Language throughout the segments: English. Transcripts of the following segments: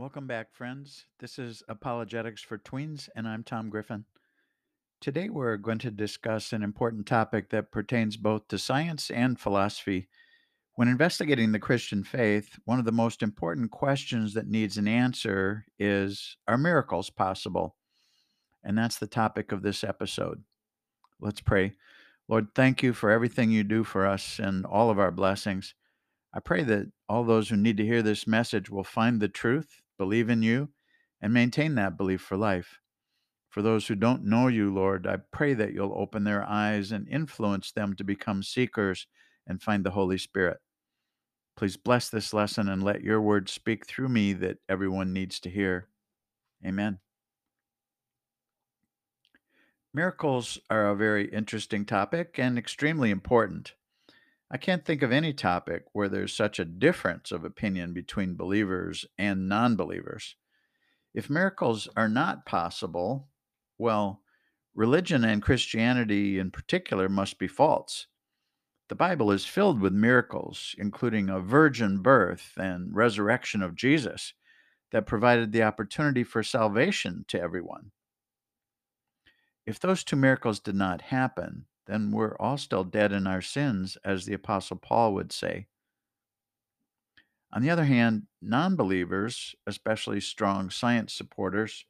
Welcome back, friends. This is Apologetics for Tweens, and I'm Tom Griffin. Today, we're going to discuss an important topic that pertains both to science and philosophy. When investigating the Christian faith, one of the most important questions that needs an answer is Are miracles possible? And that's the topic of this episode. Let's pray. Lord, thank you for everything you do for us and all of our blessings. I pray that all those who need to hear this message will find the truth, believe in you, and maintain that belief for life. For those who don't know you, Lord, I pray that you'll open their eyes and influence them to become seekers and find the Holy Spirit. Please bless this lesson and let your word speak through me that everyone needs to hear. Amen. Miracles are a very interesting topic and extremely important. I can't think of any topic where there's such a difference of opinion between believers and non believers. If miracles are not possible, well, religion and Christianity in particular must be false. The Bible is filled with miracles, including a virgin birth and resurrection of Jesus, that provided the opportunity for salvation to everyone. If those two miracles did not happen, then we're all still dead in our sins, as the Apostle Paul would say. On the other hand, non believers, especially strong science supporters,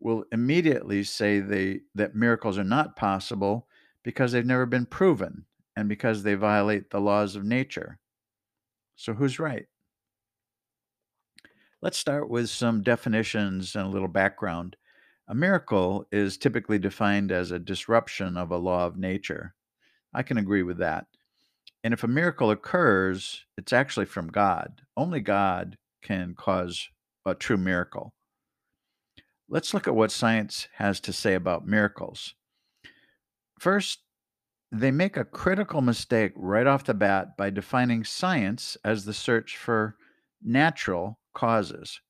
will immediately say they, that miracles are not possible because they've never been proven and because they violate the laws of nature. So, who's right? Let's start with some definitions and a little background. A miracle is typically defined as a disruption of a law of nature. I can agree with that. And if a miracle occurs, it's actually from God. Only God can cause a true miracle. Let's look at what science has to say about miracles. First, they make a critical mistake right off the bat by defining science as the search for natural causes.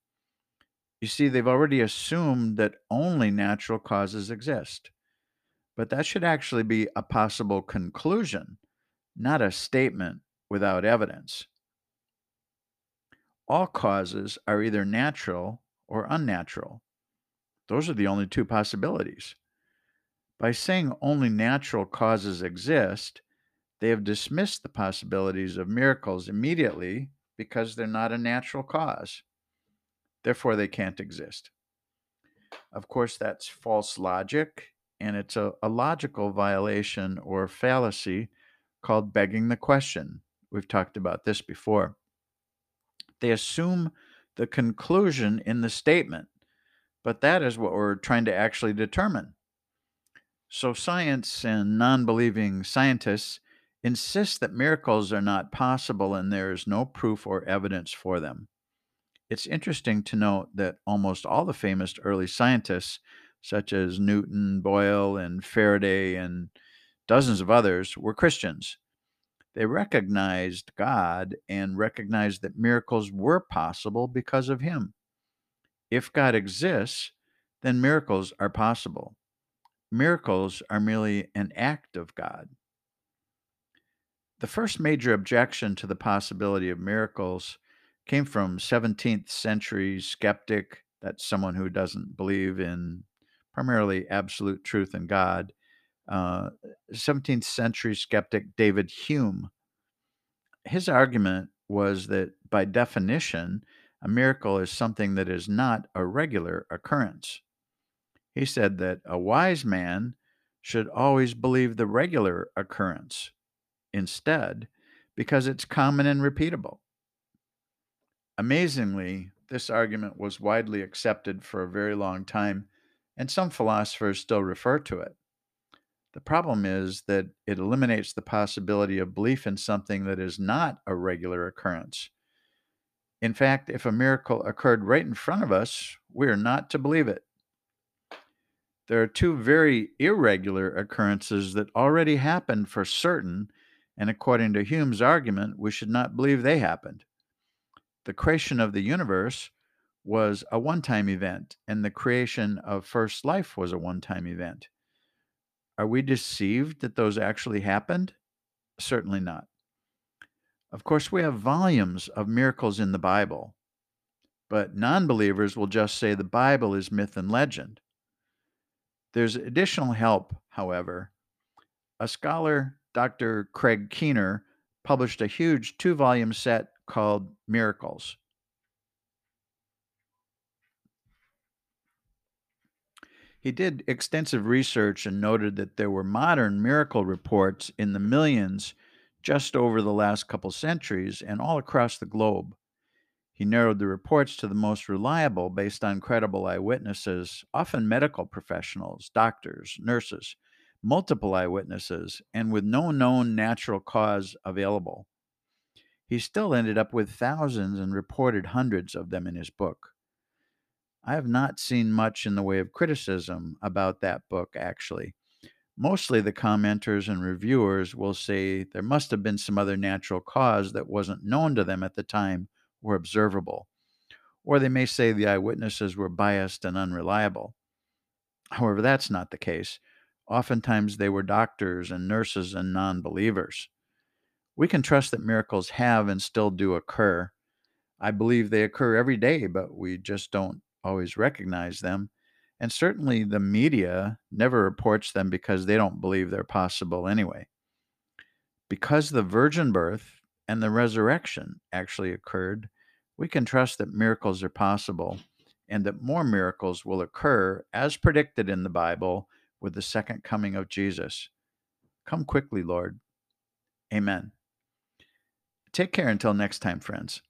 You see, they've already assumed that only natural causes exist. But that should actually be a possible conclusion, not a statement without evidence. All causes are either natural or unnatural. Those are the only two possibilities. By saying only natural causes exist, they have dismissed the possibilities of miracles immediately because they're not a natural cause. Therefore, they can't exist. Of course, that's false logic, and it's a, a logical violation or fallacy called begging the question. We've talked about this before. They assume the conclusion in the statement, but that is what we're trying to actually determine. So, science and non believing scientists insist that miracles are not possible and there is no proof or evidence for them. It's interesting to note that almost all the famous early scientists, such as Newton, Boyle, and Faraday, and dozens of others, were Christians. They recognized God and recognized that miracles were possible because of Him. If God exists, then miracles are possible. Miracles are merely an act of God. The first major objection to the possibility of miracles came from 17th century skeptic that's someone who doesn't believe in primarily absolute truth and god uh, 17th century skeptic david hume. His argument was that by definition a miracle is something that is not a regular occurrence. He said that a wise man should always believe the regular occurrence instead because it's common and repeatable Amazingly, this argument was widely accepted for a very long time, and some philosophers still refer to it. The problem is that it eliminates the possibility of belief in something that is not a regular occurrence. In fact, if a miracle occurred right in front of us, we are not to believe it. There are two very irregular occurrences that already happened for certain, and according to Hume's argument, we should not believe they happened the creation of the universe was a one time event, and the creation of first life was a one time event. Are we deceived that those actually happened? Certainly not. Of course, we have volumes of miracles in the Bible. but non believers will just say the Bible is myth and legend. There's additional help, however. A scholar, Dr. Craig Keener, published a huge two volume set called Miracles. He did extensive research and noted that there were modern miracle reports in the millions just over the last couple centuries and all across the globe. He narrowed the reports to the most reliable based on credible eyewitnesses, often medical professionals, doctors, nurses, multiple eyewitnesses, and with no known natural cause available. He still ended up with thousands and reported hundreds of them in his book. I have not seen much in the way of criticism about that book, actually. Mostly the commenters and reviewers will say there must have been some other natural cause that wasn't known to them at the time or observable. Or they may say the eyewitnesses were biased and unreliable. However, that's not the case. Oftentimes they were doctors and nurses and non believers. We can trust that miracles have and still do occur. I believe they occur every day, but we just don't always recognize them. And certainly the media never reports them because they don't believe they're possible anyway. Because the virgin birth and the resurrection actually occurred, we can trust that miracles are possible and that more miracles will occur as predicted in the Bible with the second coming of Jesus. Come quickly, Lord. Amen. Take care until next time, friends.